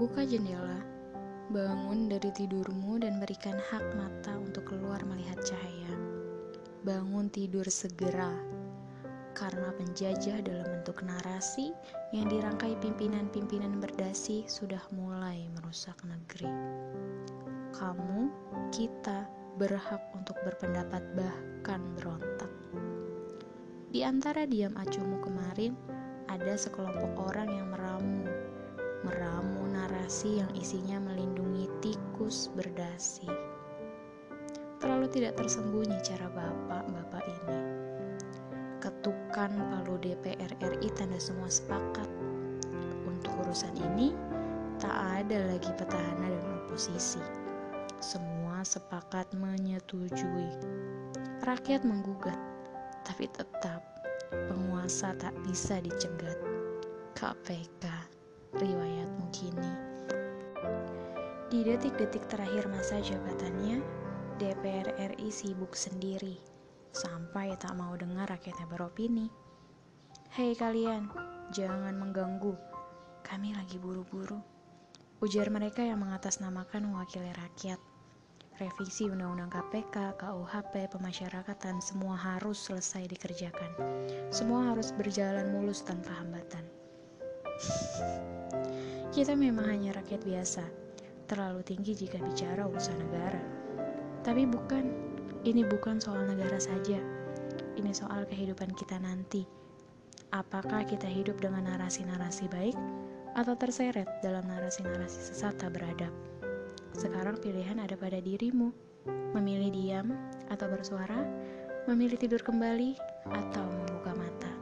Buka jendela, bangun dari tidurmu dan berikan hak mata untuk keluar melihat cahaya. Bangun tidur segera, karena penjajah dalam bentuk narasi yang dirangkai pimpinan-pimpinan berdasi sudah mulai merusak negeri. Kamu, kita, berhak untuk berpendapat bahkan berontak. Di antara diam acuhmu kemarin, ada sekelompok orang yang meramu narasi yang isinya melindungi tikus berdasi. Terlalu tidak tersembunyi cara bapak-bapak ini. Ketukan palu DPR RI tanda semua sepakat. Untuk urusan ini, tak ada lagi petahana dan oposisi. Semua sepakat menyetujui. Rakyat menggugat, tapi tetap penguasa tak bisa dicegat. KPK Di detik-detik terakhir masa jabatannya, DPR RI sibuk sendiri, sampai tak mau dengar rakyatnya beropini. Hei kalian, jangan mengganggu, kami lagi buru-buru. Ujar mereka yang mengatasnamakan mewakili rakyat. Revisi Undang-Undang KPK, KUHP, pemasyarakatan, semua harus selesai dikerjakan. Semua harus berjalan mulus tanpa hambatan. Kita memang hanya rakyat biasa, terlalu tinggi jika bicara urusan negara. Tapi bukan, ini bukan soal negara saja. Ini soal kehidupan kita nanti. Apakah kita hidup dengan narasi-narasi baik atau terseret dalam narasi-narasi sesat tak beradab? Sekarang pilihan ada pada dirimu. Memilih diam atau bersuara, memilih tidur kembali atau membuka mata.